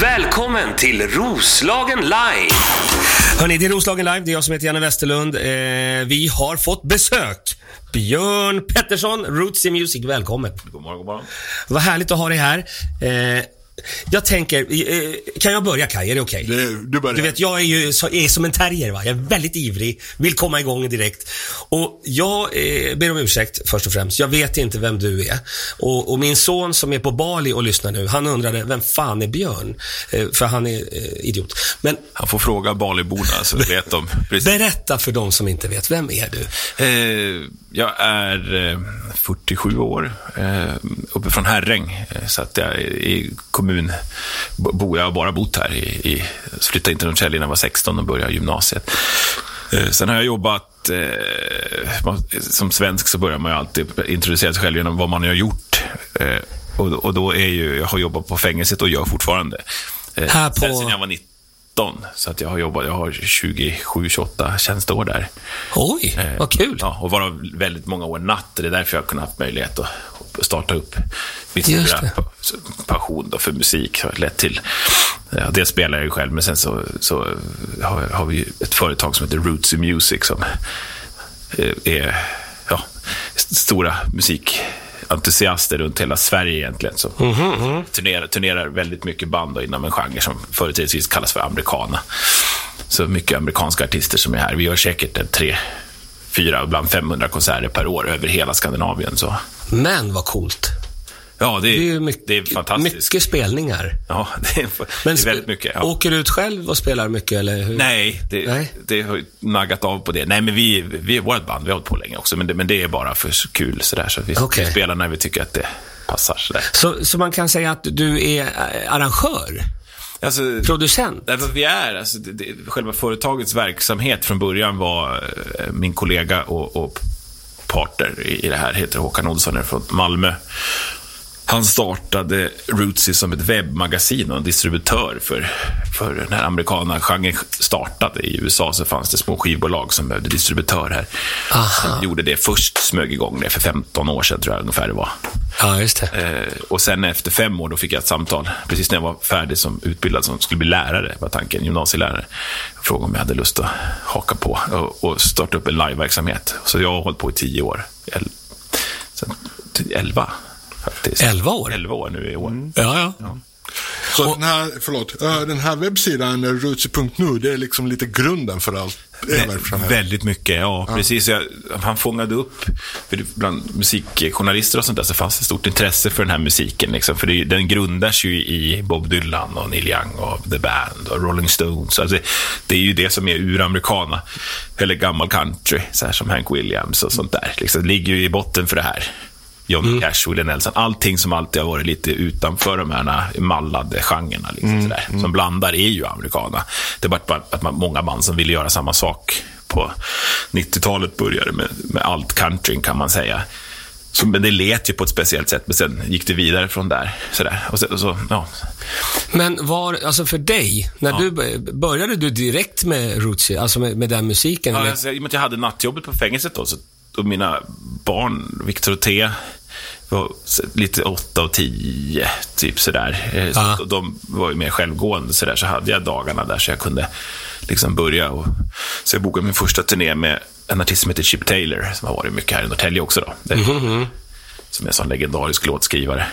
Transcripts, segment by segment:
Välkommen till Roslagen Live! Hörni, det är Roslagen Live. Det är jag som heter Janne Westerlund. Eh, vi har fått besök. Björn Pettersson, Rootsy Music. Välkommen. God morgon, god morgon. Vad härligt att ha dig här. Eh, jag tänker, eh, kan jag börja Kaj? Är det okej? Det, du börjar. Du vet, jag är ju så, är som en terrier. Va? Jag är väldigt ivrig, vill komma igång direkt. Och jag eh, ber om ursäkt först och främst. Jag vet inte vem du är. Och, och min son som är på Bali och lyssnar nu, han undrade, vem fan är Björn? Eh, för han är eh, idiot. Men Han får fråga Baliborna så vet de. Precis. berätta för de som inte vet, vem är du? Eh, jag är eh, 47 år, eh, uppe från Herräng. Eh, så att jag i kommun bo- bor jag har bara bott här. I, i, flyttade in till Norrtälje när jag var 16 och började gymnasiet. Eh, sen har jag jobbat, eh, som svensk så börjar man ju alltid introducera sig själv genom vad man har gjort. Eh, och, då är ju, jag har jobbat på fängelset och gör fortfarande. Här på- sen, sen jag var 19. Så att jag har jobbat, jag har 27-28 tjänsteår där. Oj, vad kul. Ja, och varav väldigt många år natt. Det är därför jag har kunnat haft möjlighet att starta upp min stora passion då för musik. har lett till. Ja, det spelar jag ju själv, men sen så, så har, har vi ett företag som heter Rootsy Music som eh, är ja, st- stora musikentusiaster runt hela Sverige egentligen. Som Mhm, turnerar, turnerar väldigt mycket band då inom en genre som företrädesvis kallas för americana. Så mycket amerikanska artister som är här. Vi gör säkert en tre, fyra, ibland 500 konserter per år över hela Skandinavien. Så. Men vad coolt. Ja, det är, Det är mycket, det är fantastiskt. mycket spelningar. Ja, det är, Men det är väldigt mycket. Ja. Åker du ut själv och spelar mycket, eller hur? Nej, det, Nej. det har ju naggat av på det. Nej, men vi, vi är vårt band, vi har hållit på länge också, men det, men det är bara för kul sådär. Så vi, Okej. vi spelar när vi tycker att det passar sådär. Så, så man kan säga att du är eh, arrangör, Alltså, producent? Därför vi är, alltså, det, det, själva företagets verksamhet från början var eh, min kollega och, och partner i, i det här, heter Håkan Olsson, är från Malmö. Han startade Rootsy som ett webbmagasin och en distributör för, för den här amerikana genren startade. I USA så fanns det små skivbolag som behövde distributör här. Aha. Gjorde det först, smög igång det för 15 år sedan tror jag ungefär det var. Ja, just det. Eh, och sen efter fem år då fick jag ett samtal, precis när jag var färdig som utbildad som skulle bli lärare, var tanken, gymnasielärare. Jag frågade om jag hade lust att haka på och, och starta upp en liveverksamhet. Så jag har hållit på i tio år. El, sen, elva, faktiskt. Elva år? Elva år nu i år. Ja, ja. Så den här, förlåt, eh, den här webbsidan, eh, rootsy.nu, det är liksom lite grunden för allt. Väldigt mycket, ja. Precis. Jag, han fångade upp, för bland musikjournalister och sånt där så fanns det stort intresse för den här musiken. Liksom, för det, den grundas ju i Bob Dylan och Neil Young och The Band och Rolling Stones. Alltså, det, det är ju det som är uramerikana. Eller gammal country, så här som Hank Williams och sånt där. Liksom, det ligger ju i botten för det här. Johnny Cash, Willie Nelson, allting som alltid har varit lite utanför de här mallade genrerna. Liksom, sådär, Som blandar är ju americana. Det är bara att- man, många band som ville göra samma sak på 90-talet började med, med allt country kan man säga. Så, men det lät ju på ett speciellt sätt, men sen gick det vidare från där. Sådär. Och så, och så, ja. Men var, alltså för dig, när Ja. du bör- började du direkt med Rootsy, alltså med, med den musiken? Ja, eller? alltså, I och med att jag hade nattjobbet på fängelset då, så då mina barn, Victor och var så- lite åtta och tio, typ sådär. Eh. Så de var ju mer självgående sådär, så hade jag dagarna där så jag kunde liksom börja. Och, så jag bokade min första turné med en artist som heter Chip Taylor, som har varit mycket här i Norrtälje också då. Det, Mhm, Som är en sån legendarisk låtskrivare.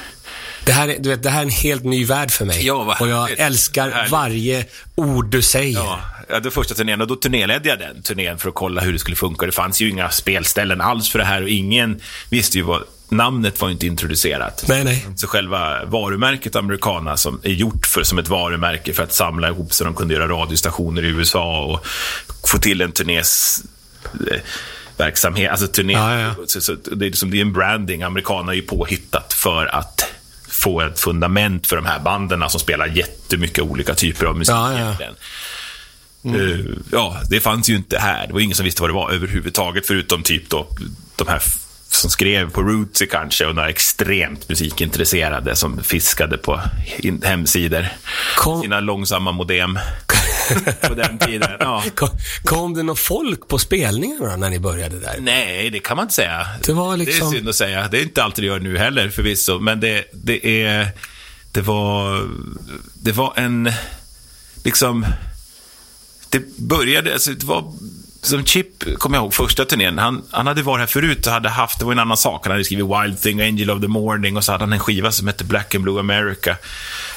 Det här, är- du vet, det här är en helt ny värld för mig. Ja, och jag älskar Härligt. varje ord du säger. Ja, ja, det första turnén. Och då turnéledde jag den turnén för att kolla hur det skulle funka. Det fanns ju inga spelställen alls för det här och ingen visste ju vad... Namnet var inte introducerat. Nej, nej. Så själva varumärket Americana som är gjort för, som ett varumärke för att samla ihop så de kunde göra radiostationer i USA och få till en turnés eh, verksamhet, alltså turné. Ja, ja. Så, så, det, är liksom, det är en branding. Americana är ju påhittat för att få ett fundament för de här banden som spelar jättemycket olika typer av musik. Ja, ja. Eh, ja, det fanns ju inte här. Det var ingen som visste vad det var överhuvudtaget, förutom typ då, de här som skrev på Rootsy kanske och några extremt musikintresserade som fiskade på hemsidor. Kom- Sina långsamma modem på den tiden. Ja. Kom, kom det någon folk på spelningarna när ni började där? Nej, det kan man inte säga. Det var liksom- det är synd att säga. Det är inte alltid det gör nu heller förvisso, men det, det är... det var, det var en, liksom, det började, alltså det var, som Chip, kommer jag ihåg, första turnén, han, han hade varit här förut och hade haft, det var en annan sak, han hade skrivit Wild Thing, Angel of the Morning och så hade han en skiva som hette Black and Blue America,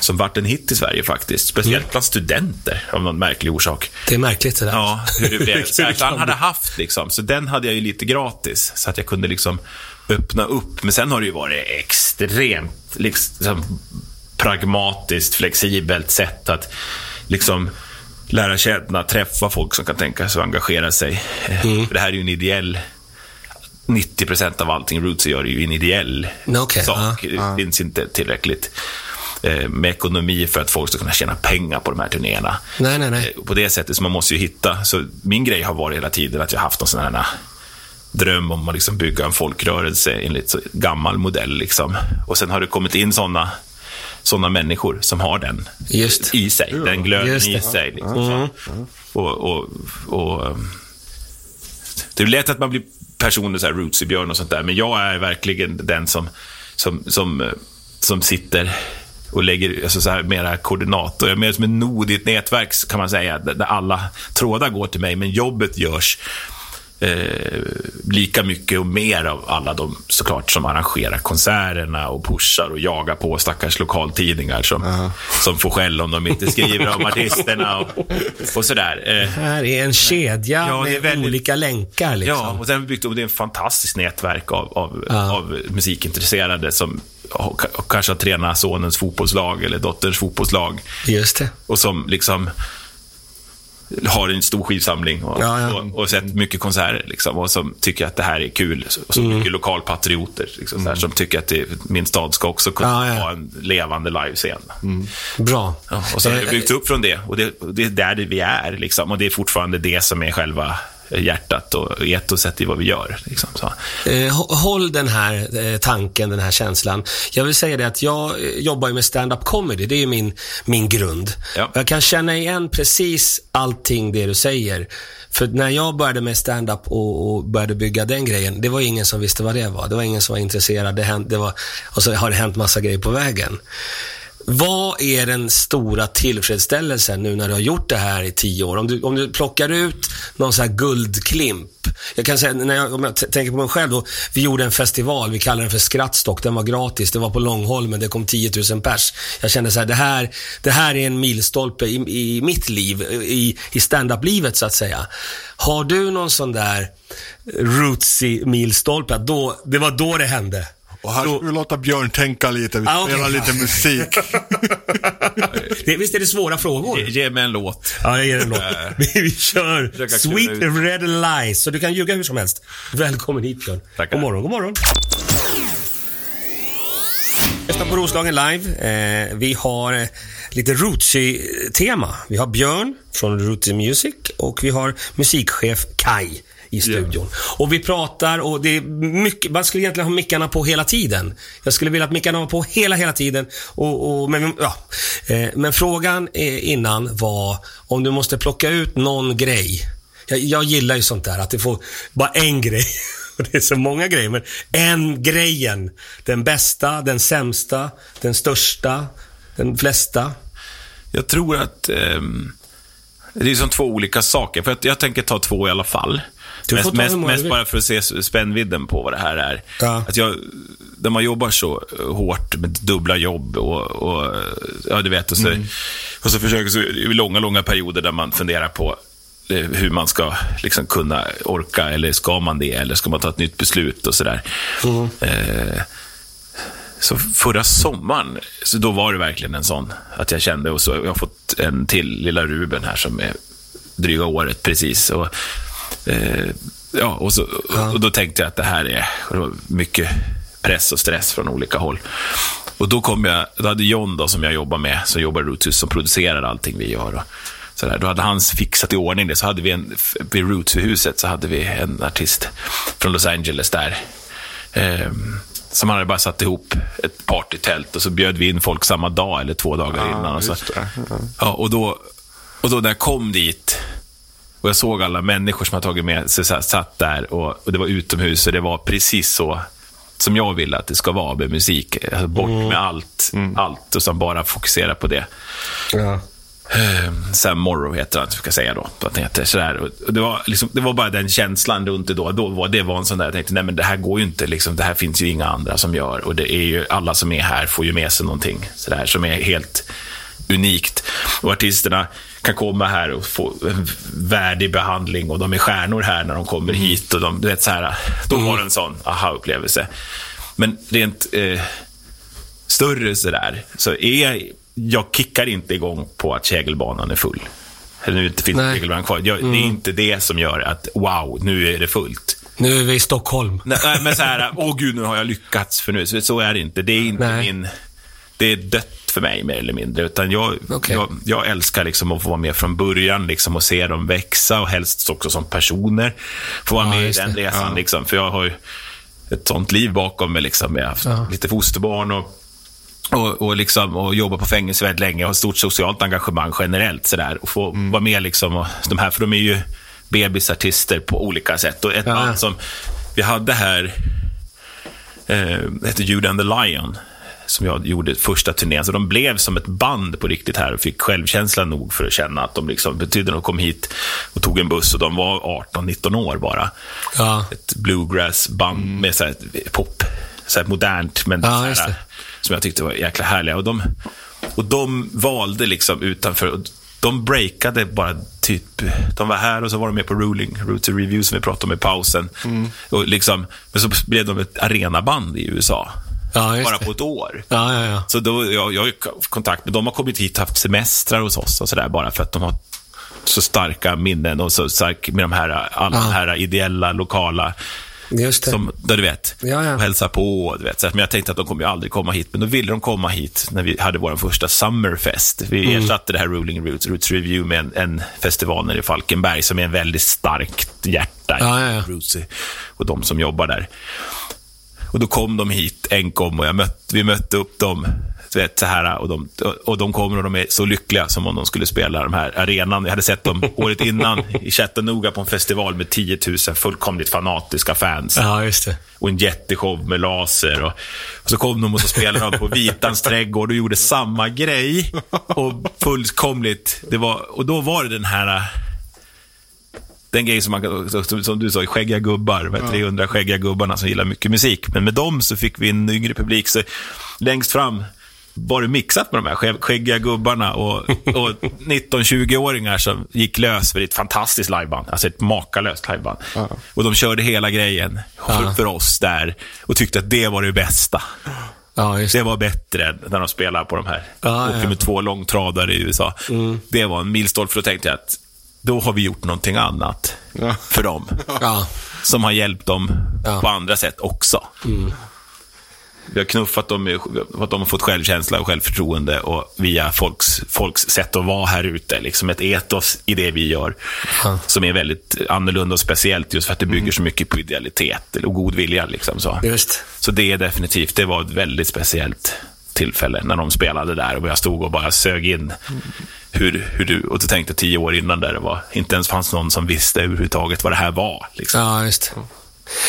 som vart en hit i Sverige faktiskt, speciellt bland studenter av någon märklig orsak. Det är märkligt det där. Ja, hur det att han hade haft liksom, så den hade jag ju lite gratis, så att jag kunde liksom öppna upp. Men sen har det ju varit extremt liksom, pragmatiskt, flexibelt sätt att liksom lära känna, träffa folk som kan tänka sig att engagera sig. Mm. För det här är ju en ideell 90% av allting Roots gör är ju en ideell Okej, sak. ja, Det finns inte tillräckligt eh, med ekonomi för att folk ska kunna tjäna pengar på de här turnéerna. Nej, nej, nej. Eh, På det sättet, så man måste ju hitta. Så min grej har varit hela tiden att jag har haft en sån här dröm om att liksom bygga en folkrörelse enligt gammal modell. Liksom. Och sen har det kommit in såna såna människor som har den Just. i sig. Den glöden Just i. Mm. sig. Liksom, så. Och, och, och, um, det är lätt att man blir personer, så här, Roots i Björn och sånt där, men jag är verkligen den som, som, som, eh, som sitter och lägger alltså så här, mera koordinator. Jag är mer som en nod i ett nätverk, kan man säga, där där alla trådar går till mig, men jobbet görs eh, lika mycket och mer av alla de såklart som arrangerar konserterna och pushar och jagar på stackars lokaltidningar som, som får skäll om de inte skriver om artisterna och, och sådär. Eh, Det här är en kedja Ja, med väldigt- olika länkar. Liksom. Ja, och sen byggt upp det är ett fantastiskt nätverk av, av, Ja. av musikintresserade som har kanske har tränat sonens fotbollslag eller dotterns fotbollslag. Just det. Och som liksom har en stor skivsamling och, Ja, ja. och, och sett mycket konserter. Liksom, och som tycker att det här är kul. Och så Mm. mycket lokalpatrioter liksom, här, som tycker att det, min stad ska också kunna Ja, ha en levande livescen. Bra. Ja, och så har Eh, vi byggt upp från det. Och det, det är där det vi är. Liksom. Och det är fortfarande det som är själva hjärtat och etoset i vad vi gör. Liksom, så. Eh, hå- håll den här eh, tanken, den här känslan. Jag vill säga det att jag eh, jobbar ju med stand-up comedy. Det är ju min, min grund. Ja. Jag kan känna igen precis allting det du säger. För när jag började med stand-up och, och började bygga den grejen, det var ingen som visste vad det var. Det var ingen som var intresserad. Det hänt, det var, och så har det hänt massa grejer på vägen. Vad är den stora tillfredsställelsen nu när du har gjort det här i tio år? Om du, om du plockar ut någon sån här guldklimp. Jag kan säga, när jag, om jag tänker på mig själv då. Vi gjorde en festival, vi kallade den för Skrattstock. Den var gratis. Det var på Långholmen, det kom 10 000 pers. Jag kände så här, det här, det här är en milstolpe i, i mitt liv, i, i standup-livet så att säga. Har du någon sån där rootsy milstolpe? Då, det var då det hände. Och här ska vi låta Björn tänka lite, vi Ah, spelar lite musik. Det, visst är det svåra frågor? Ge, ge mig en låt. Ja, det är det nog. Vi, vi kör Sweet Red Lies. Så du kan ljuga hur som helst. Välkommen hit Björn. Tackar. God morgon, god morgon. Lyssna på Roslagen live. Eh, vi har eh, lite Rootsy-tema. Vi har Björn från Rootsy Music och vi har musikchef Kai i studion. Och vi pratar och det är mycket, man skulle egentligen ha mickarna på hela tiden. Jag skulle vilja att mickarna var på hela, hela tiden. Och, och, men, ja. eh, men frågan eh, innan var om du måste plocka ut någon grej. Jag, jag gillar ju sånt där, att det får bara en grej. Det är så många grejer, men en grejen. Den bästa, den sämsta, den största, den flesta. Jag tror att ehm, det är som två olika saker. För att jag tänker ta två i alla fall. Mest mest, mest bara för att se spännvidden på vad det här är. Ja. Att jag, när man jobbar så hårt med dubbla jobb och, och ja, du vet, och så, Mm. och så försöker så, långa, långa perioder där man funderar på eh, hur man ska liksom kunna orka, eller ska man det, eller ska man ta ett nytt beslut och sådär. Mm. Eh, så förra sommaren, så då var det verkligen en sån att jag kände, och så jag har fått en till, lilla Ruben här som är dryga året precis. Och, eh, ja, och, så, och då tänkte jag att det här är det mycket press och stress från olika håll. Och då kom jag, då hade John då, som jag jobbar med, som jobbar i Roots, som producerar allting vi gör. Och, sådär. Då hade han fixat i ordning det. Så hade vi en, vid Roots-huset så hade vi en artist från Los Angeles där. Ehm, som han hade bara satt ihop ett partytält och så bjöd vi in folk samma dag eller två dagar innan. Och, så, just det. ja, och, då, och då när jag kom dit och jag såg alla människor som har tagit med sig, så satt där och, och det var utomhus och det var precis så som jag vill att det ska vara med musik. Alltså, bort med allt, allt och sen bara fokusera på det. Ja. Sam Morrow heter han, ska jag säga då. Att han heter sådär. Och det, var liksom, det var bara den känslan runt det då. då var, det var en sån där, jag tänkte, nej men det här går ju inte, liksom, det här finns ju inga andra som gör. Och det är ju, alla som är här får ju med sig någonting sådär, som är helt unikt. Och artisterna kan komma här och få en värdig behandling och de är stjärnor här när de kommer hit. Och de, vet, så här, då var det en sån aha-upplevelse. Men rent eh, större sådär, så är jag kickar inte igång på att Kägelbanan är full. Eller nu inte finns Nej. Kägelbanan kvar. Jag, Det är inte det som gör att wow, nu är det fullt. Nu är vi i Stockholm. Nej, men så här, åh gud, nu har jag lyckats. För nu, så, så är det inte. Det är inte Nej. min... Det är dött för mig mer eller mindre. Utan jag, Okej. jag, jag älskar liksom att få vara med från början liksom, och se dem växa och helst också som personer. Få vara Ja, med i den det. resan. Liksom, för jag har ju ett sånt liv bakom mig. Liksom. Jag har haft Ja. lite fosterbarn och och, och, liksom, och jobba på fängelse väldigt länge och har stort socialt engagemang generellt. Sådär, och få Mm. vara med liksom, och de här, för de är ju bebisartister på olika sätt. Och ett Ja. band som vi hade här, eh, hette Jude and the Lion, som jag gjorde första turnén. Så de blev som ett band på riktigt här och fick självkänsla nog för att känna att de liksom betydde något. kom hit och tog en buss och de var 18-19 år bara. Ja. Ett bluegrass-band med så här pop, så här modernt, men Ja, här, det. som jag tyckte var jäkla härliga. Och de, och de valde liksom utanför, och de breakade bara typ, de var här och så var de med på Ruling, Roots and Review som vi pratade om i pausen. Mm. Och liksom, men så blev de ett arenaband i USA. Ja, bara på ett år. Ja, ja, ja. Så då, jag, jag har kontakt med, de har kommit hit och haft semestrar hos oss och sådär bara för att de har så starka minnen och så stark med de här, alla de här ideella, lokala Just det. som, där du vet, Ja, ja. och hälsa på. Du vet, så men jag tänkte att de kommer ju aldrig komma hit, men då ville de komma hit när vi hade vår första Summerfest. Vi Mm. ersatte det här Ruling Roots, Roots Review med en, en festival nere i Falkenberg som är en väldigt starkt hjärta Ja, ja, ja. Och de som jobbar där. Och då kom de hit enkom och jag mötte, vi mötte upp dem. Vet, så här, och, de, och de kommer och de är så lyckliga som om de skulle spela de här arenan. Jag hade sett dem året innan i Chattanooga på en festival med 10 000 fullkomligt fanatiska fans Ja, just det. och en jätteshow med laser. Och, och så kom de och så spelade de på Vitans trädgård och gjorde samma grej. Och fullkomligt, det var, och då var det den här, den grejen som, man, som- som du sa, skäggiga gubbar, med 300 skäggiga gubbarna som gillar mycket musik. Men med dem så fick vi en yngre publik. Så längst fram var det mixat med de här skägg- skäggiga gubbarna och, och 19-20-åringar som gick lös för ett fantastiskt liveband. Alltså ett makalöst liveband. Och de körde hela grejen för, för oss där och tyckte att det var det bästa. Ja, Det det. var bättre när de spelade på de här. Ja, Åkte ja. med två långtradare i USA. Det var en milstolpe, för då tänkte jag att då har vi gjort någonting annat Ja. för dem. Ja. Som har hjälpt dem Ja. på andra sätt också. Vi har knuffat dem, med, att de har fått självkänsla och självförtroende och via folks, folks sätt att vara här ute. Liksom ett etos i det vi gör. Ja. Som är väldigt annorlunda och speciellt just för att det bygger så mycket på idealitet och god vilja. Liksom så. Just. Så det är definitivt, det var ett väldigt speciellt tillfälle när de spelade där och jag stod och bara sög in hur, hur du, och du tänkte tio år innan där det var, inte ens fanns någon som visste överhuvudtaget vad det här var. Liksom. Ja, just.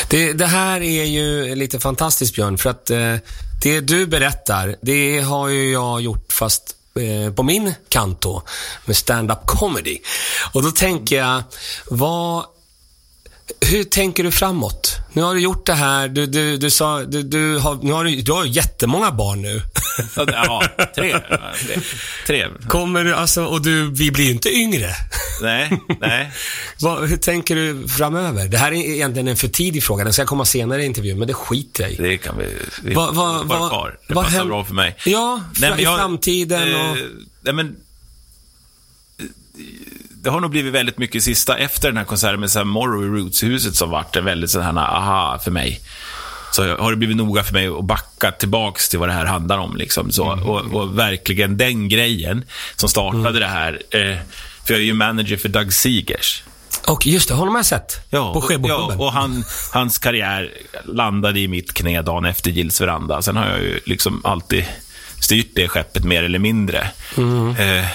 Det, det här är ju lite fantastiskt Björn, för att eh, det du berättar, det har ju jag gjort fast eh, på min kant då, med stand-up comedy. Och då tänker jag, vad, hur tänker du framåt? Nu har du gjort det här, du, du, du sa, du, du, har, nu har du, du har jättemånga barn nu. Ja, tre. tre. Kommer du, alltså, och du, vi blir ju inte yngre. Nej, nej. Vad, hur tänker du framöver? Det här är egentligen en för tidig fråga, den ska komma senare i intervjun, men det skiter jag i. Det kan vi... vi får vara vad- kvar. Det vad passar händer- bra för mig. Ja, Nej, fra- men i jag- framtiden och... Eh, nej, men, det har nog blivit väldigt mycket sista, efter den här konserten med Sam Morrow i Roots-huset som vart en väldigt sån här aha för mig. Så har det blivit noga för mig att backa tillbaks till vad det här handlar om. Liksom, så. Mm. Och, och verkligen den grejen som startade det här. Eh, för jag är ju manager för Doug Seegers. Och just det, honom har jag sett. Ja, på Skeboklubben. ja, och han, hans karriär landade i mitt knä dagen efter Gills veranda. Sen har jag ju liksom alltid styrt det skeppet mer eller mindre. Mm. Eh,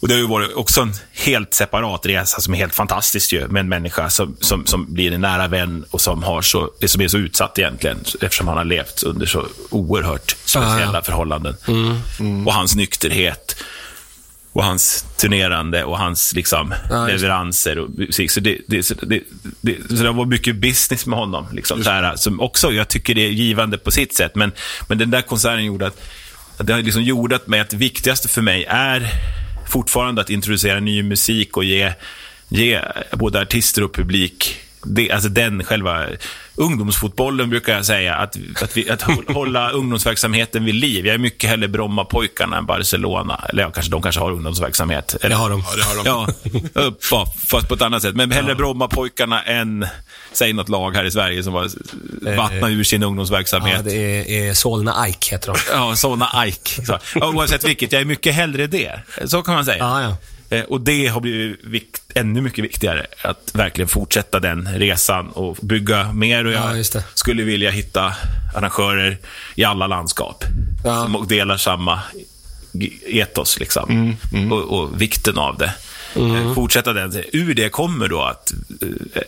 och det har ju varit också en helt separat resa som är helt fantastisk ju, med en människa som, som, som blir en nära vän och som, har så, som är så utsatt egentligen, eftersom han har levt under så oerhört speciella Ja, ja. förhållanden. Och hans nykterhet och hans turnerande och hans liksom, det. leveranser. Och musik. Så det, det, så det, det, så det var mycket business med honom. Liksom, så här, som också, jag tycker det är givande på sitt sätt. Men, men den där konserten gjorde att, att det har liksom jordat mig att det viktigaste för mig är fortfarande att introducera ny musik och ge, ge både artister och publik det, alltså den själva ungdomsfotbollen brukar jag säga, att, att, vi, att hå- hålla ungdomsverksamheten vid liv. Jag är mycket hellre Brommapojkarna än Barcelona. Eller ja, kanske, de kanske har ungdomsverksamhet. Det har de. Ja, det har de. Ja, upp, ja, fast på ett annat sätt. Men hellre Brommapojkarna än, säg något lag här i Sverige som har vattnat ur sin Ja, ungdomsverksamhet. det är, är Solna Ike heter de. Ja, Ike. Så, ja, oavsett vilket, jag är mycket hellre det. Så kan man säga. Ja, ja. Eh, Och det har blivit vikt, ännu mycket viktigare, att verkligen fortsätta den resan och bygga mer. Och Ja, jag det. skulle vilja hitta arrangörer i alla landskap Ja. som delar samma etos liksom, Och, och vikten av det. Eh, Fortsätta den. Ur det kommer då att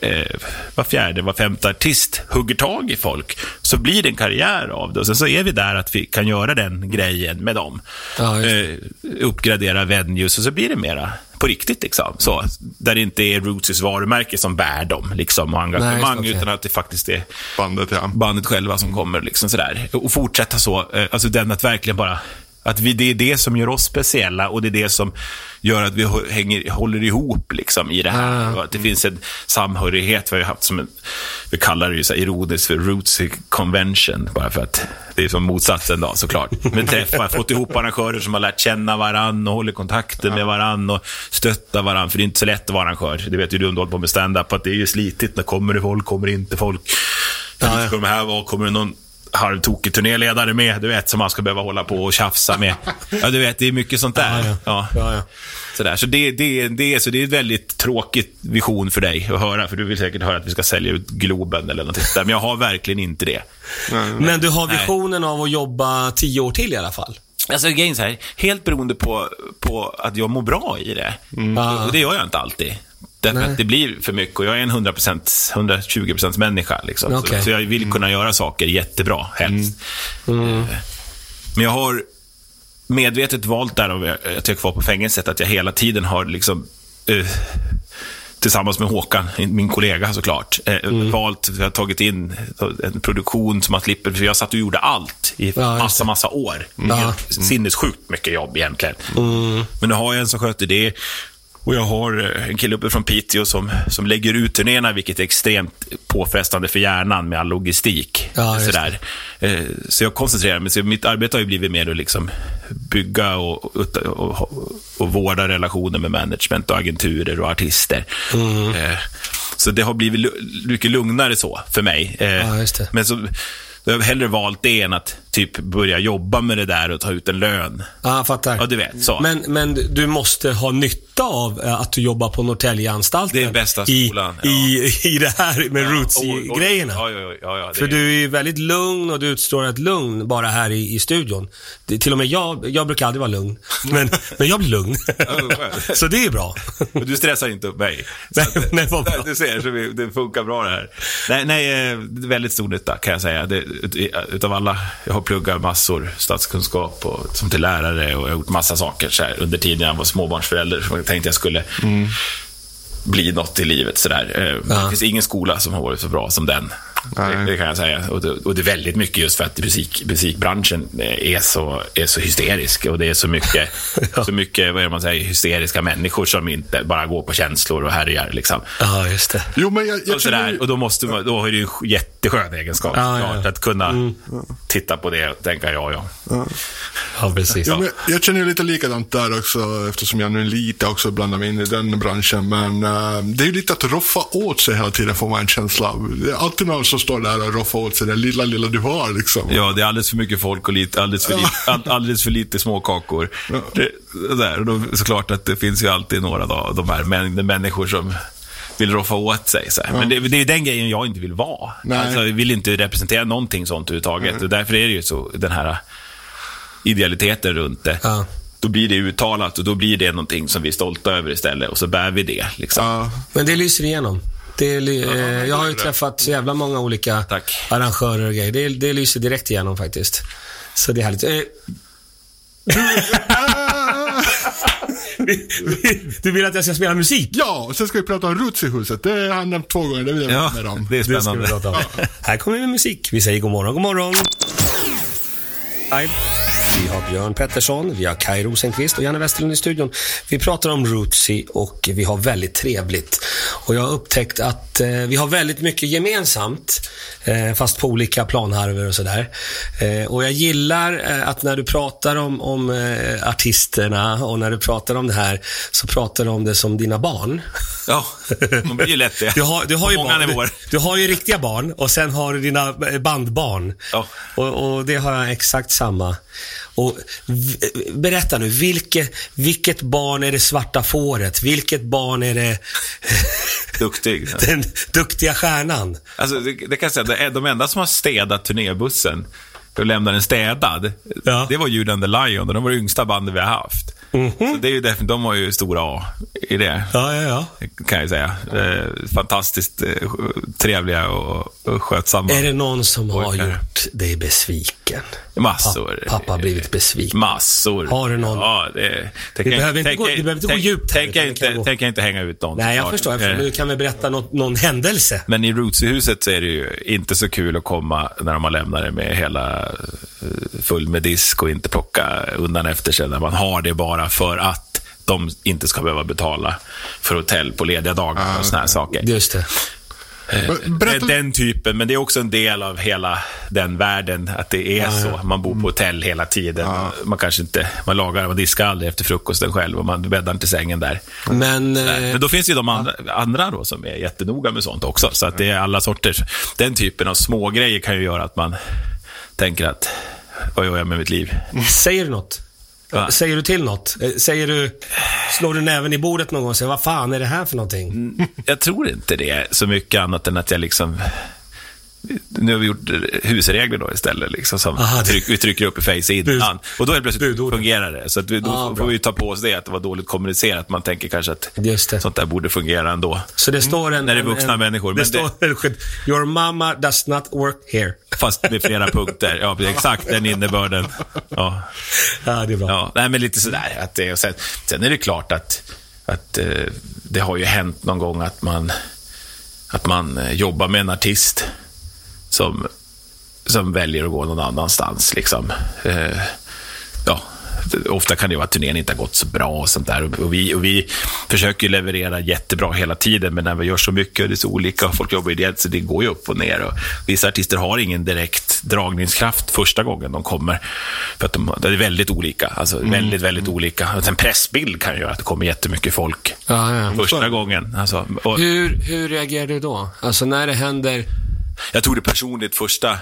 eh, eh, var fjärde, var femte artist hugger tag i folk. Så blir det en karriär av det. Och sen så är vi där att vi kan göra den grejen med dem. Ja, just eh, uppgradera venues och så blir det mera på riktigt. Liksom. Så, där det inte är Rootsys varumärke som bär dem liksom, och engagemang, okej. utan att det faktiskt är Bandet, ja. bandet själva som kommer. Liksom, sådär. Och fortsätta så. Eh, Alltså den att verkligen bara... Att vi, det är det som gör oss speciella och det är det som gör att vi hänger, håller ihop liksom, i det här. Ah. Att det finns en samhörighet. Vi har haft som en, vi kallar det ju så ironiskt för Rootsy Convention, bara för att det är som motsatsen då såklart. Men träffar, fått ihop arrangörer som har lärt känna varann och håller kontakten med varann och stöttar varann. För det är inte så lätt att vara arrangör. Det vet ju du om du håller på med stand-up, att det är ju slitigt. När kommer det folk, kommer inte folk? Hur ska de här vara? Kommer det någon halvtokig turnéledare med, du vet, som man ska behöva hålla på och tjafsa med. Ja, du vet, det är mycket sånt där. Ja, Ja, Ja, ja. Sådär. Så det, det, det, så det är en väldigt tråkigt vision för dig att höra, för du vill säkert höra att vi ska sälja ut Globen eller något sånt där. Men jag har verkligen inte det. Men du har visionen av att jobba tio år till i alla fall? Alltså grejen är så här, helt beroende på, på att jag mår bra i det. Ja. Och det gör jag inte alltid. Därför Nej. att det blir för mycket och jag är en 100%, 120% människa. Liksom. Okej. Så, så jag vill kunna göra saker jättebra, helst. Eh, Men jag har medvetet valt där, att jag är kvar på fängelset, att jag hela tiden har liksom eh, tillsammans med Håkan, min kollega såklart, eh, valt, vi har tagit in en produktion som man slipper, för jag satt och gjorde allt i Ja, massa, massa år. Ja. Sinnessjukt mycket jobb egentligen. Men nu har jag en som sköter det. Och jag har eh, en kille uppe från Piteå som, som lägger ut turnéerna, vilket är extremt påfrestande för hjärnan med all logistik. Ja, sådär. Eh, Så jag koncentrerar mig. Så mitt arbete har ju blivit mer att liksom bygga och, och, och, och vårda relationer med management och agenturer och artister. Mm. Eh, Så det har blivit mycket lugnare så för mig. Ja. Men så, jag har hellre valt det än att typ börja jobba med det där och ta ut en lön. Ja, jag fattar. Ja, du vet. Så. Men, men du måste ha nytta av eh, att du jobbar på Norrtäljeanstalten. Det är bästa i, skolan, ja. I, I det här med oj, Roots-grejerna. Ja, ja, ja, ja, För är- du är väldigt lugn och du utstrålar ett lugn bara här i, i studion. Det, till och med jag, jag brukar aldrig vara lugn. Men, men jag blir lugn. Så det är bra. Men du stressar inte upp mig. Så Nej, att- nej, vad bra. Du ser, så vi, det funkar bra det här. Nej, nej eh, väldigt stor nytta kan jag säga. Det, ut- utav alla, jag har pluggat massor, statskunskap och som till lärare och jag har gjort massa saker så här, under tiden jag var småbarnsförälder. Så jag tänkte jag skulle mm bli något i livet. Så där. Eh, Ja. Det finns ingen skola som har varit så bra som den. Det, det kan jag säga. Och det, och det är väldigt mycket just för att musik, musikbranschen är så, är så hysterisk. Och det är så mycket, så mycket vad man säger, hysteriska människor som inte bara går på känslor och härjar. Liksom. Ja, just det. Jo, men jag, jag Och, sådär. och då, måste man, då har ju en jätteskön egenskap. Ja, ja, ja. Att kunna titta på det och tänka ja, ja. Ja, precis. Ja, men jag känner lite likadant där också eftersom jag nu lite också blandar mig in i den branschen. Men eh, det är ju lite att roffa åt sig hela tiden får man en känsla av. Det är alltid någon som står där och roffar åt sig det lilla, lilla du har liksom. Ja, det är alldeles för mycket folk och lite, alldeles, för lite, all, alldeles för lite småkakor. Det, det där, då, såklart att det finns ju alltid några av de här män, människor som vill roffa åt sig. Så här. Men det, det är ju den grejen jag inte vill vara. Nej. Alltså, jag vill inte representera någonting sånt överhuvudtaget. Och därför är det ju så, den här idealiteten runt det. Ja. Då blir det uttalat och då blir det någonting som vi är stolta över istället och så bär vi det. Liksom. Ja. Men det lyser igenom. Det är, ly- eh, jag har ju träffat så jävla många olika Tack. arrangörer och grejer. Det, det lyser direkt igenom faktiskt. Så det är härligt. Eh, du vill att jag ska spela musik? Ja, och sen ska vi prata om Roots i huset. Det har han nämnt två gånger. Det vill jag Ja, med om. det är Det ska vi spännande. prata om. Här kommer vi med musik. Vi säger god morgon, god morgon. Live. Vi har Björn Pettersson, vi har Kai Rosenqvist och Janne Westerlund i studion. Vi pratar om Rootsy och vi har väldigt trevligt. Och jag har upptäckt att eh, vi har väldigt mycket gemensamt, eh, fast på olika planhalvor och sådär. Eh, och jag gillar eh, att när du pratar om, om eh, artisterna och när du pratar om det här, så pratar du om det som dina barn. Ja, de blir ju lätt det. Du har, du har ju barn. Du, du har ju riktiga barn och sen har du dina eh, bandbarn. Ja. Och, och det har jag exakt samma. Och berätta nu, vilket, vilket barn är det svarta fåret? Vilket barn är det Duktig. den duktiga stjärnan? Alltså, det, det kan jag säga, det är de enda som har städat turnébussen och lämnat den städad, Ja. det var Jude and the Lion och de var det yngsta bandet vi har haft. Så det är ju definitivt, de har ju stora A i det. Ja, ja, ja. Kan jag säga. Eh, fantastiskt eh, trevliga och, skötsamma. Är det någon som har Pojkar. gjort dig besviken? Massor. Pa- pappa har blivit besviken. Massor. Har du någon- Ja, det... Vi behöver inte gå- vi behöver inte gå djupt här, vi kan inte, gå- tänker jag inte hänga ut någon. Nej, jag förstår. Jag. Eh, du kan väl berätta något, någon händelse? Men i Roots-huset så är det ju inte så kul att komma när de har lämnat det med hela full med disk och inte plocka undan efter sig. När man har det bara för att de inte ska behöva betala för hotell på lediga dagar och såna här saker. Just det. Men Berätta, Den typen, men det är också en del av hela den världen, att det är så. Man bor på hotell hela tiden. Man kanske inte, man lagar och diskar aldrig efter frukosten själv och man bäddar inte sängen där. Men... eh, Men då finns det ju de andra, andra då som är jättenoga med sånt också. Så att det är alla sorters. Den typen av små grejer kan ju göra att man tänker att, vad gör jag med mitt liv? Säger du något? Va? Säger du till något? Eh, Säger du, slår du näven i bordet någon gång och säger vad fan är det här för någonting? Jag tror inte det så mycket annat än att jag liksom nu har vi gjort husregler då istället, liksom, som Aha, det- tryck, vi trycker upp i face innan. Och då är det plötsligt Budorden. fungerar det. Så att vi, då Ah, får bra. vi ta på oss det, att det var dåligt kommunicerat. Man tänker kanske att det. sånt där borde fungera ändå. Så det står en... När det är en- vuxna en, människor, Det står en skylt. Your mama does not work here. Fast med flera punkter. Ja, exakt den innebörden. Ja. Ja, det är bra. Ja, nej, men lite sådär. Att det, och sen, sen är det klart att, att eh, det har ju hänt någon gång att man, att man eh, jobbar med en artist som, som väljer att gå någon annanstans. Liksom. Eh, ja, ofta kan det vara att turnén inte har gått så bra och sånt där. Och vi, och vi försöker leverera jättebra hela tiden, men när vi gör så mycket och det är så olika och folk jobbar ideellt, så det går ju upp och ner. Och vissa artister har ingen direkt dragningskraft första gången de kommer. För att de, det är väldigt olika. Alltså väldigt, väldigt olika. Och en pressbild kan ju göra att det kommer jättemycket folk Ja, ja. första gången. Alltså, och, Hur, hur reagerar du då? Alltså när det händer... Jag tog det personligt första,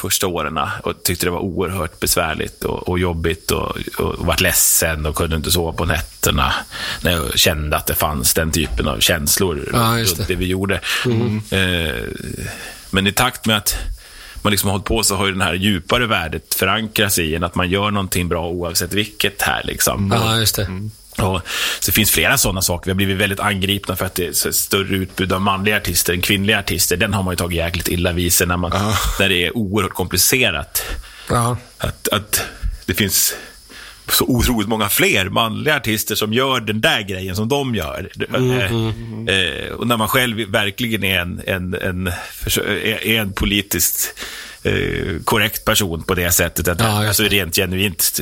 första åren och tyckte det var oerhört besvärligt och, och jobbigt och, och vart ledsen och kunde inte sova på nätterna. När jag kände att det fanns den typen av känslor Ja, just det. det vi gjorde. Eh, men i takt med att man liksom har hållit på så har ju det här djupare värdet förankrats i en att man gör någonting bra oavsett vilket här. Liksom. Ja, just det. Och så det finns flera sådana saker. Vi har blivit väldigt angripna för att det är större utbud av manliga artister än kvinnliga artister. Den har man ju tagit jäkligt illa vid sig när, man, när det är oerhört komplicerat. Ja. Att, att det finns så otroligt många fler manliga artister som gör den där grejen som de gör. Eh, eh, och när man själv verkligen är en, en, en, är en politiskt eh, korrekt person på det sättet. Att, Ja, alltså rent genuint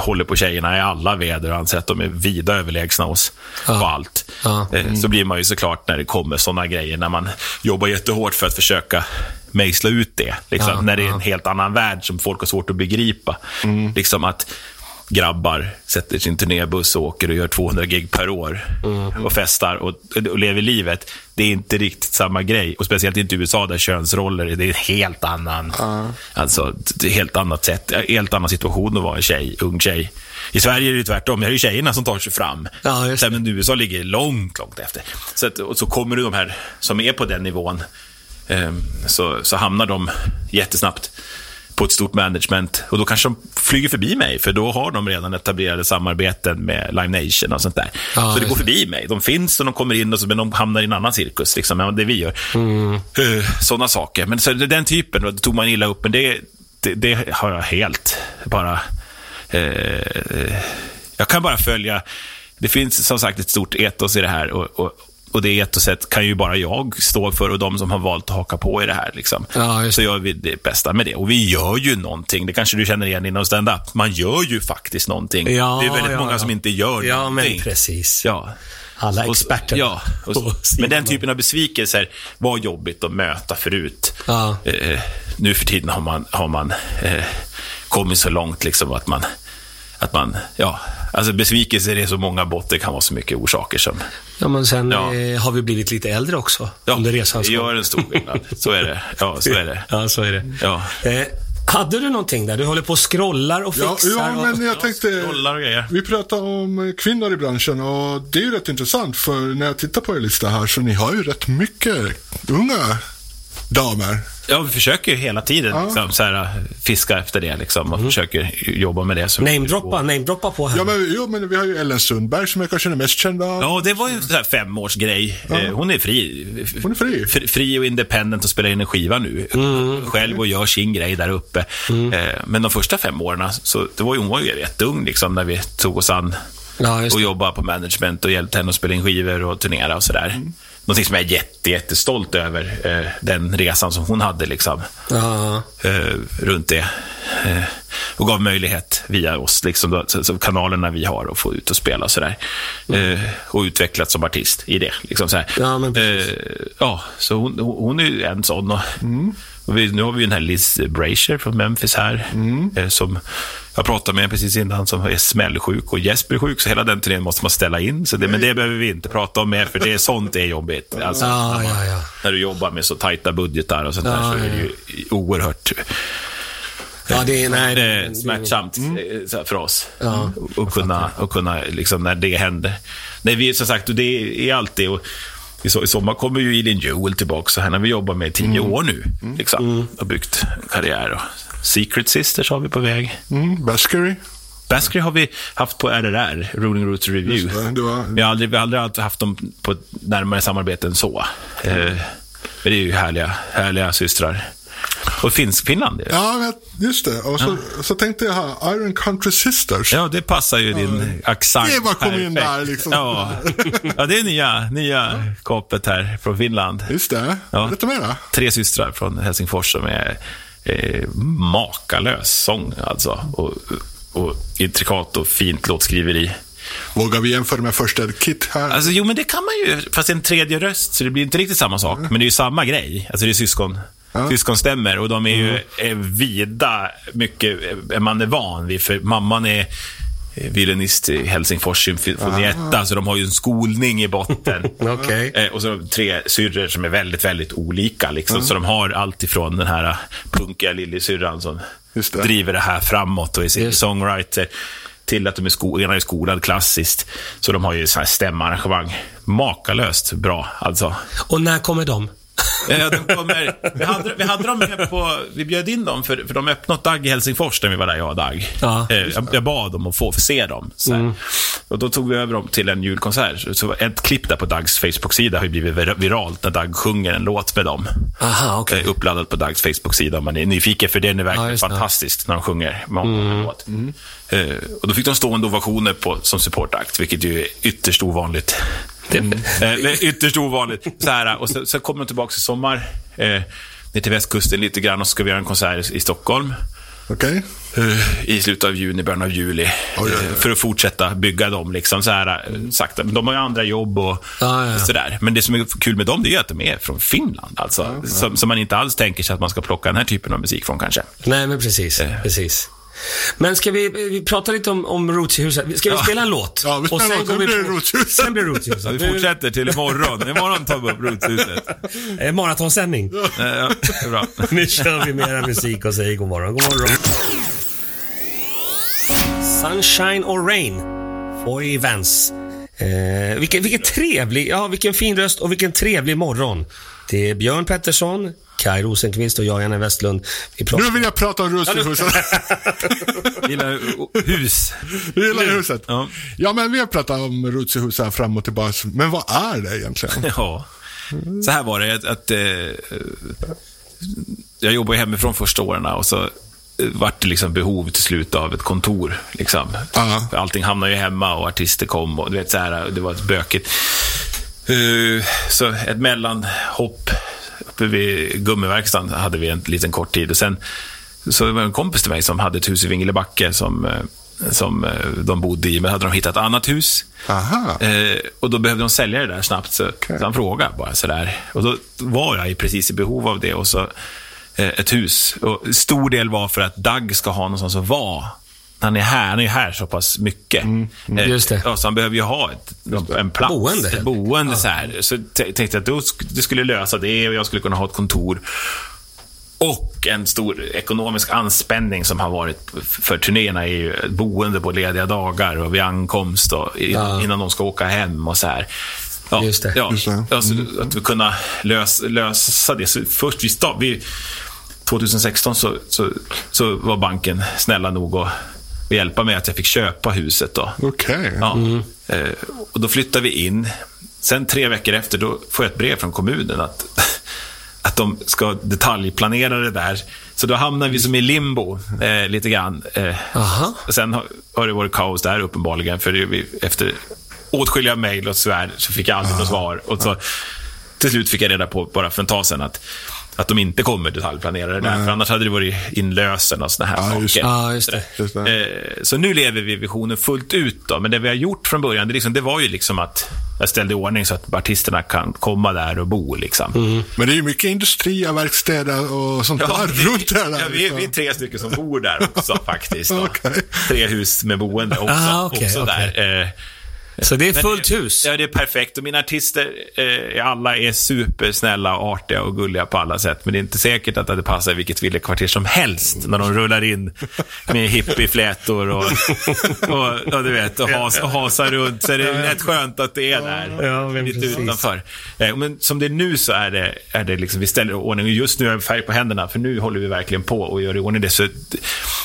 håller på tjejerna i alla väder och anser att de är vida överlägsna oss Ja. på allt. Ja. Eh, Så blir man ju såklart när det kommer sådana grejer, när man jobbar jättehårt för att försöka mejsla ut det. Liksom, Ja, när det är en helt annan värld som folk har svårt att begripa. Liksom att grabbar sätter sin turnébuss och åker och gör 200 gig per år och festar och, och lever livet. Det är inte riktigt samma grej. Och speciellt inte i USA där könsroller, det är en helt annan, alltså, det är ett helt annat sätt, helt annan situation att vara en tjej, ung tjej. I Sverige är det tvärtom, det är ju tjejerna som tar sig fram. Ja, just men USA ligger långt, långt efter. Så, att, och så kommer du de här som är på den nivån, eh, så, så hamnar de jättesnabbt på ett stort management. Och då kanske de flyger förbi mig, för då har de redan etablerade samarbeten med Live Nation och sånt där. Ja, så det går förbi mig. De finns och de kommer in, och så, men de hamnar i en annan cirkus, liksom, än det vi gör. Mm. Sådana saker. Men så, den typen, då tog man illa upp, men det, det, det har jag helt bara... Eh, jag kan bara följa... Det finns som sagt ett stort etos i det här. och, och och det etoset kan ju bara jag stå för och de som har valt att haka på i det här. Liksom. Ja, så gör vi det bästa med det. Och vi gör ju någonting. Det kanske du känner igen inom stand-up. Man gör ju faktiskt någonting. Ja, det är väldigt ja, många som inte gör Ja, någonting. men precis. Ja. Alla Och- experter. Ja, och, men den typen av besvikelser var jobbigt att möta förut. Eh, nu för tiden har man, har man eh, kommit så långt liksom att man, att man, ja, alltså besvikelser är så många botter, kan vara så mycket orsaker som, Ja, men sen Ja. eh, har vi blivit lite äldre också ja, under resans det gång. gör en stor skillnad. Så är det. Ja, så är det. Ja, så är det. Ja. Eh, hade du någonting där? Du håller på och scrollar och Ja, fixar. ja, men och... jag tänkte... Vi pratar om kvinnor i branschen och det är ju rätt intressant för när jag tittar på er lista här så ni har ju rätt mycket unga damer. Ja, vi försöker ju hela tiden Ja. liksom, så här, fiska efter det liksom, Mm. och försöker jobba med det. Namedroppa, namedroppa på här. Ja, men, jo, men vi har ju Ellen Sundberg som är kanske den mest kända. Ja, det var ju en sån här femårsgrej. Eh, Hon är fri. Hon är fri. Fri, fri och independent och spelar in en skiva nu. Mm. Själv och gör sin grej där uppe. Eh, Men de första fem åren, så det var ju, hon var ju jätteung liksom, när vi tog oss an Ja, och det. jobbade på management och hjälpte henne att spela in skivor och turnera och sådär. Mm. Någonting som jag är jätte, jättestolt över, eh, den resan som hon hade liksom, Ja, eh, runt det. Eh, och gav möjlighet via oss, liksom, då, så, så kanalerna vi har, att få ut och spela och sådär. Eh, och utvecklats som artist i det. Liksom, så. Ja, eh, ja, så hon, hon är ju en sån. Och, och vi, nu har vi ju den här Liz Brasher från Memphis här, eh, som jag pratade med precis innan, som är smällsjuk och Jesper är sjuk, så hela den turnén måste man ställa in. Så det, men det behöver vi inte prata om mer, för det är sånt är jobbigt. Alltså, ja, ja. ja. när du jobbar med så tajta budgetar och sånt där, Ja, så är det ju oerhört ja det är, nej, det- smärtsamt Mm. eh, för oss. att kunna, och kunna liksom, när det händer. Nej, vi, som sagt, och det är alltid... Och, i, so, I sommar kommer ju Elin Joel tillbaka, så henne vi jobbat med i tio Mm. år nu. Liksom, och byggt karriär. Och Secret Sisters har vi på väg. Mm, Baskery. Baskery har vi haft på RRR, Rolling Roots Review. Det, det var- Vi har aldrig, vi har aldrig haft dem på närmare samarbete än så. Eh, men det är ju härliga, härliga systrar. Och finsk Finland är det. Ja, just det. Och så, så tänkte jag här, Iron Country Sisters. Ja, det passar ju din accent. Det bara kom in där, liksom. Ja. ja, det är nya, nya koppet här från Finland. Just det. Ja. Berätta mera. Tre systrar från Helsingfors som är eh, makalös sång alltså. Och, och intrikat och fint låtskriveri. Vågar vi jämföra med första Kit här? Alltså, jo, men det kan man ju. Fast en tredje röst, så det blir inte riktigt samma sak. Men det är ju samma grej. Alltså, det är syskon. Ja. Syskonstämmer och de är ju är vida mycket man är van vid. För mamman är violinist i Helsingfors symfonietta, så de har ju en skolning i botten. Okej. Eh, och så har de tre syrror som är väldigt, väldigt olika. Liksom. Så de har allt ifrån den här punkiga lillasyrran som det. driver det här framåt och är Just. songwriter till att de är, sko- ena är skolad klassiskt. Så de har ju så här stämarrangemang. Makalöst bra, alltså. Och när kommer de? Eh, de kommer, vi, hade, vi hade dem med på, vi bjöd in dem för, för de öppnade ett Dag i Helsingfors när vi var där, jag och Dag. Ja, Eh, jag, jag bad dem att få se dem. Här. Och då tog vi över dem till en julkonsert. Så ett klipp där på Dags Facebook-sida har blivit vir- viralt när Dag sjunger en låt med dem. Aha. Eh, Uppladdat på Dags Facebook-sida om man är nyfiken, för den är verkligen Ja, fantastiskt när de sjunger med mm. en låt. Eh, och då fick de stående ovationer på, som supportakt, vilket ju är ytterst ovanligt. Eh, det är ytterst ovanligt. Så här, och så, så kommer de tillbaka i sommar, eh, ner till västkusten lite grann och så ska vi göra en konsert i Stockholm. Okej? eh, I slutet av juni, början av juli. Oj, oj, oj. eh, För att fortsätta bygga dem. Liksom, så här, eh, sakta. Men de har ju andra jobb och ja, ja. sådär. Men det som är kul med dem, det är att de är från Finland. Alltså, Som, som man inte alls tänker sig att man ska plocka den här typen av musik från kanske. Nej, men precis. Eh. precis. Men ska vi, vi prata lite om, om Roots i huset? Ska vi spela en låt? Ja, vi spelar en låt, sen blir det Roots i huset. Sen blir det Roots i huset. Ja, vi fortsätter till imorgon. Imorgon tar vi upp Rootshuset. Eh, Maratonsändning. Ja, bra. Nu kör vi mera musik och säger god morgon. God morgon. Sunshine or Rain. Foy Vance. Eh, vilken, vilken trevlig, ja vilken fin röst och vilken trevlig morgon. Det är Björn Pettersson, Kai Rosenqvist och jag, Janne Westlund. Vi pratar... Nu vill jag prata om Rosenhuset. Gillar hus. Du gillar huset? Ja. Ja, men vi har pratat om Rosenhuset här fram och tillbaka. Men vad är det egentligen? Ja. Så här var det att, att eh, jag jobbade hemifrån första åren och så eh, vart det liksom behov till slut av ett kontor. Liksom. Ja. För Allting hamnade ju hemma och artister kom och du vet, så här, det var ett bökigt. Eh, så ett mellanhopp uppe vid gummiverkstaden hade vi en liten kort tid. Och sen så det var en kompis till mig som hade ett hus i Vingelebacke som, eh, som eh, de bodde i, men hade de hittat ett annat hus. Eh, och då behövde de sälja det där snabbt, så, så han frågade bara sådär. Och då var jag precis i behov av det och så eh, ett hus. Och stor del var för att Doug ska ha någonstans att vara. Han är här, han är här så pass mycket. Eh, Just det. Ja, så han behöver ju ha ett, en plats. Boende, Ett boende så här. Så tänkte jag att då det skulle lösa det och jag skulle kunna ha ett kontor. Och en stor ekonomisk anspänning som har varit för turnéerna är ju boende på lediga dagar och vid ankomst och Ja. innan de ska åka hem och så här. Ja, Just det. Ja, Just det. Alltså, att vi kunna lös, lösa det. Så först vi, sta- vi 2016 så, så, så var banken snälla nog att att hjälpa mig att jag fick köpa huset. Då. Okej. Ja. Eh, och då flyttade vi in. Sen tre veckor efter då får jag ett brev från kommunen att, att de ska detaljplanera det där. Så då hamnar vi som i limbo eh, lite grann. Eh, Aha. och sen har, har det varit kaos där uppenbarligen. För vi, efter åtskilliga mejl och svär så fick jag aldrig något svar. Och så, till slut fick jag reda på, bara för en tag sedan, att, att de inte kommer detaljplanera det där. För annars hade det varit inlösen och såna här Ja, saker. just. Ja, just det. Just det. Eh, Så nu lever vi visionen fullt ut. Då. Men det vi har gjort från början, det, liksom, det var ju liksom att jag ställde i ordning så att artisterna kan komma där och bo. Liksom. Men det är ju mycket industri och verkstäder och sånt där vi- runt det där. ja, vi, vi är tre stycken som bor där också faktiskt. Okej. Tre hus med boende också. Ah, okej, också okej. där. Så det är fullt det, hus? Ja, det är perfekt. Och mina artister, eh, alla är supersnälla, artiga och gulliga på alla sätt. Men det är inte säkert att det passar i vilket villakvarter som helst när de rullar in med hippieflätor och, och, och du vet, och, has, och hasar runt. Så är det rätt skönt att det är där, Ja, men lite precis. utanför. Eh, men som det är nu så är det, är det liksom, vi ställer i ordning. Och just nu har jag färg på händerna, för nu håller vi verkligen på och gör i ordning det. Så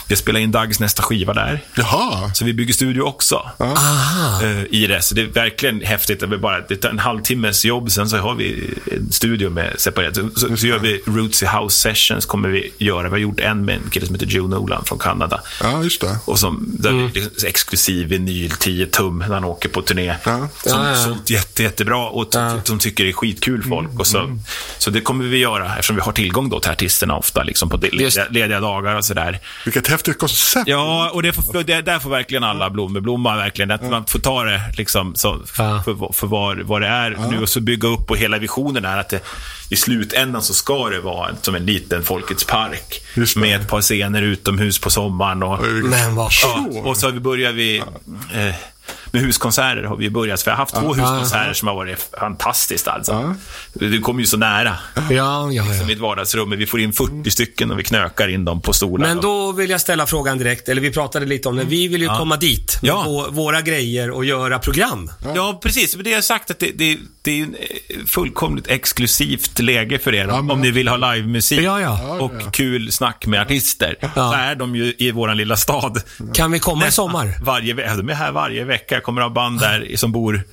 vi spelar in Dags nästa skiva där. Jaha. Så vi bygger studio också Aha. eh, i det. Så det är verkligen häftigt. att vi bara, det tar en halvtimmes jobb, sen så har vi en studio med separerat. Så, så, så gör vi Rootsy House Sessions, kommer vi göra. Vi har gjort en med en kille som heter Joe Nolan från Kanada. Ja, just det. Och som, där det är liksom exklusiv vinyl, 10 tum, när han åker på turné. Ja. Som Ja, ja. sålt jätte, jättebra och t- som tycker det är skitkul folk. Och så, så det kommer vi göra, eftersom vi har tillgång då till artisterna ofta, liksom på lediga, lediga dagar och sådär. Vilket häftigt koncept. Ja, och det får, det, där får verkligen alla blommor blomma. Verkligen. Att man får ta det liksom, så, Ja. för, för vad, vad det är nu och så bygga upp. Och hela visionen är att det, i slutändan så ska det vara som en liten Folkets park. Med ett par scener utomhus på sommaren. Och, Men vad ja, och så börjat vi, eh, med huskonserter. har vi börjat. För jag har haft två huskonserter som har varit fantastiskt. Alltså. Det kommer ju så nära Ja, ja, ja. i mitt vardagsrum. Vi får in 40 stycken och vi knökar in dem på stolar. Men då vill jag ställa frågan direkt, eller vi pratade lite om det. Vi vill ju komma dit med våra grejer och göra program. Ja, precis. Det jag har sagt att det, det, det är eh, fullkomligt exklusivt läge för er men- om ni vill ha livemusik och kul snack med artister. Så är de ju i vår lilla stad. Kan vi komma i sommar? Varje, de är här varje vecka. Jag kommer ha band där som bor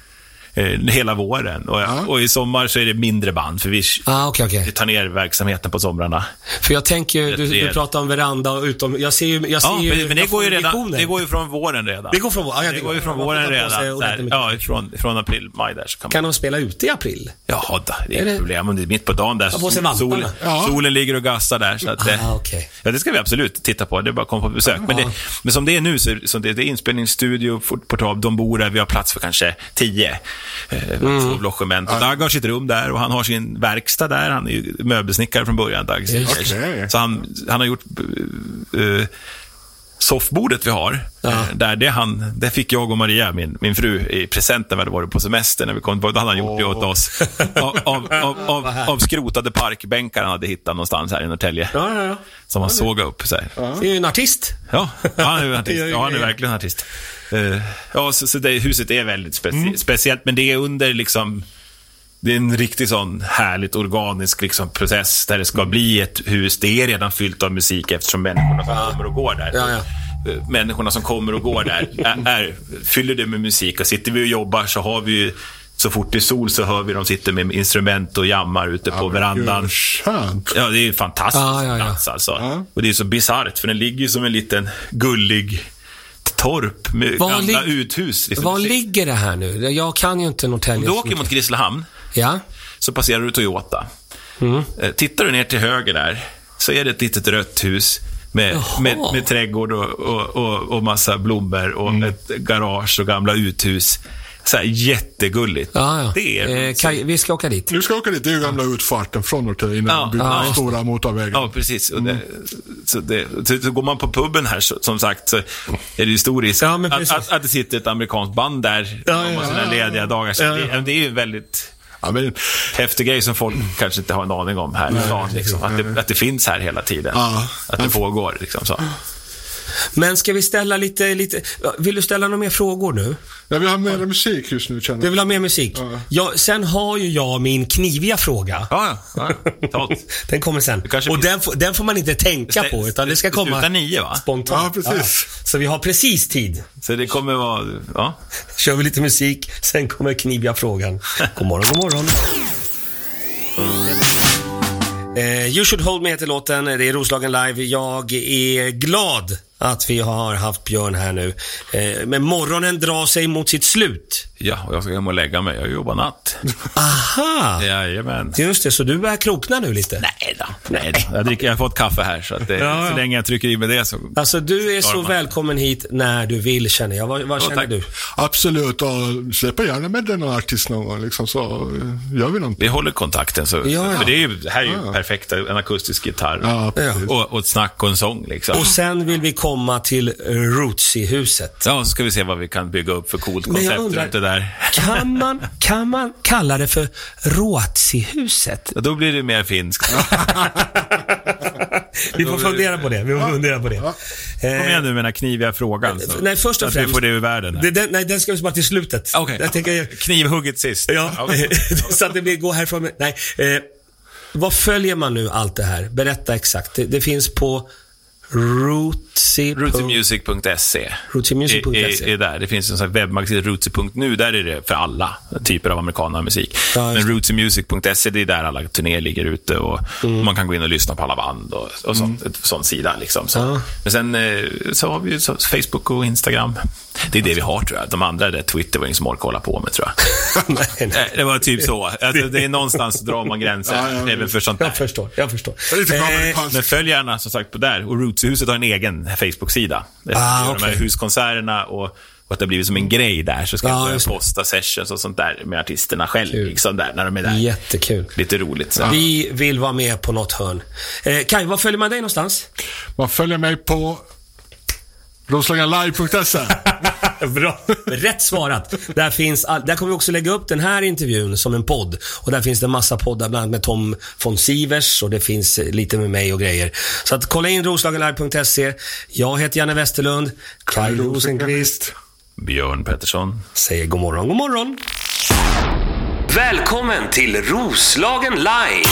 eh, hela våren. Och, och i sommar så är det mindre band, för vi, Ah, okej, okej. vi tar ner verksamheten på somrarna. För jag tänker du, du Det- pratar om veranda och utom... Jag ser ju... Jag ser Ja, ju men, men det går ju redan, visioner. det går ju från våren redan. Det går från? Ja, det går ju från man våren redan. Där, ja, från, från april, maj där. Så kan man Kan de spela ute i april? Ja, då, det är det- inget problem. Om det är mitt på dagen där. På sig solen, Ja. solen ligger och gassar där. Så att, Ah, okej. Ja, det ska vi absolut titta på. Det är bara att komma på besök. Men, det, men som det är nu, så, så det, det är inspelningsstudio, portal, de bor där, vi har plats för kanske tio. Eh, Mm. Två logement. Och Dag har sitt rum där och han har sin verkstad där. Han är ju möbelsnickare från början, Dag. Okej. Så han, han har gjort uh, soffbordet vi har. eh, Där det, han, det fick jag och Maria, min, min fru, i present när vi hade varit på semester. När vi kom, då hade han gjort det åt oss. Av, av, av, av, skrotade parkbänkar han hade hittat någonstans här i Norrtälje. Ja, ja, ja. Som han såg upp. Så här. Det är ju en artist. Ja, han är en artist. Ja, han är verkligen en artist. Eh, ja, så, så det huset är väldigt speci- Mm. speciellt, men det är under liksom... det är en riktigt sån härligt organisk liksom, process där det ska bli ett hus. Det är redan fyllt av musik eftersom människorna som kommer och går där. Ja, ja. Eh, Människorna som kommer och går där är, är, fyller det med musik. Och sitter vi och jobbar så har vi ju så fort det är sol så hör vi dem sitta med instrument och jammar ute på verandan. Ja, det är en fantastisk Ja, ja, ja. plats alltså. Och det är så bisarrt, för den ligger ju som en liten gullig torp med Var gamla uthus. Liksom. Var ligger det här nu? Jag kan ju inte Om Norrtälje. du så åker mot Grisslehamn Ja. så passerar du Toyota. Mm. Eh, Tittar du ner till höger där så är det ett litet rött hus med, med, med trädgård och, och, och, och massa blommor och Mm. ett garage och gamla uthus. Så här, jättegulligt. Ja, ja. Det är eh, Kaj, vi ska åka dit. Du ska åka dit, det är ju gamla utfarten från Norrtälje innan Ja, de byggde ja, stora motorvägen. Ja, precis. Och det, så, det, så, så går man på puben här, så, som sagt, så är det ju stor risk Ja, att, att, att det sitter ett amerikanskt band där. Ja, har ja, sina ja, lediga dagar. Så Ja, det, ja. det är ju en väldigt Ja, men, häftig grej som folk kanske inte har en aning om här i stan. Liksom. Att, det, att det finns här hela tiden. Ja. Att det pågår. Liksom, så. Men ska vi ställa lite, lite... Vill du ställa några mer frågor nu? ja, vi har mer musik just nu känner Du jag. vill ha mer musik? Ja. Ja, sen har ju jag min kniviga fråga. Ja, ja. ja. Totalt. Den kommer sen. Och den, får- den får man inte tänka på, utan det ska komma nio, va? spontant. Ja, precis. Så vi har precis tid. Så det kommer vara... Ja. Kör vi lite musik, sen kommer kniviga frågan. God morgon, god morgon. Eh, you should hold me heter låten. Det är Roslagen live. Jag är glad att vi har haft Björn här nu. Eh, men morgonen drar sig mot sitt slut ja, och jag ska hem och lägga mig. Jag jobbar natt. Aha! Jajamän. Just det, så du börjar krokna nu lite? Nej då. Nej då. Jag, dricker, jag har fått kaffe här, så att det, Ja, ja. så länge jag trycker i mig det så... Alltså du är så Stormar. välkommen hit när du vill känner jag. Vad, vad Ja, känner tack. du? Absolut, och släppa gärna med den artist någon gång, liksom, så gör vi någonting. Vi håller kontakten. Så, Ja, ja. För det, är ju, det här är ju Ja. perfekt. En akustisk gitarr. Och, och ett snack och en sång liksom. Och sen vill vi komma till Rootsy-huset. Ja, så ska vi se vad vi kan bygga upp för coolt koncept undrar- runt det där. Kan man, kan man kalla det för Ruotsi-huset? Ja, då blir det mer finskt. Vi får fundera på det. Vi får fundera på det. Kom Eh, igen nu med den här kniviga frågan. Så, Nej, först och att vi främst- får det ur världen. det, den, nej, den ska vi spara till slutet. Okej. Jag tänker, Knivhugget sist. ja, så att det blir gå härifrån med, Nej. Eh, vad följer man nu allt det här? Berätta exakt. Det, det finns på Rootsy... Rootsymusic.se Rootsymusic.se. är, är där. Det finns en sån webbmagasin, Rootsy.nu. Där är det för alla typer av amerikansk musik. Ja, Men Rootsymusic.se, det är där alla turnéer ligger ute och Mm. man kan gå in och lyssna på alla band och, och sånt, ett sån sida. Liksom, så. Ja. Men sen eh, så har vi ju Facebook och Instagram. Det är det vi har tror jag. De andra där, Twitter var ingen som orkade hålla på med tror jag. nej, nej. Eh, Det var typ så. Alltså, det är någonstans drar man gränser Ja, även för sånt där. Jag förstår, jag förstår. Eh. Men följ gärna som sagt på där. Och Rootshuset har en egen Facebook-sida. Där Ah, ah, De här huskonserterna och, och att det har blivit som en grej där. Så ska Ja, jag börja posta sessions och sånt där med artisterna själv. Kul. Liksom där, när de är där. Jättekul. Lite roligt. Så. Vi vill vara med på något hörn. Eh, Kaj, var följer man dig någonstans? Man följer mig på roslagenlive.se. Bra. Rätt svarat. Där, finns all, där kommer vi också lägga upp den här intervjun som en podd. Och där finns det massa poddar, bland annat med Tom von Sivers och det finns eh, lite med mig och grejer. Så att kolla in roslagenlive.se. Jag heter Janne Westerlund. Kaj Rosenqvist Björn Pettersson. säger god morgon, god morgon. Välkommen till Roslagen Live!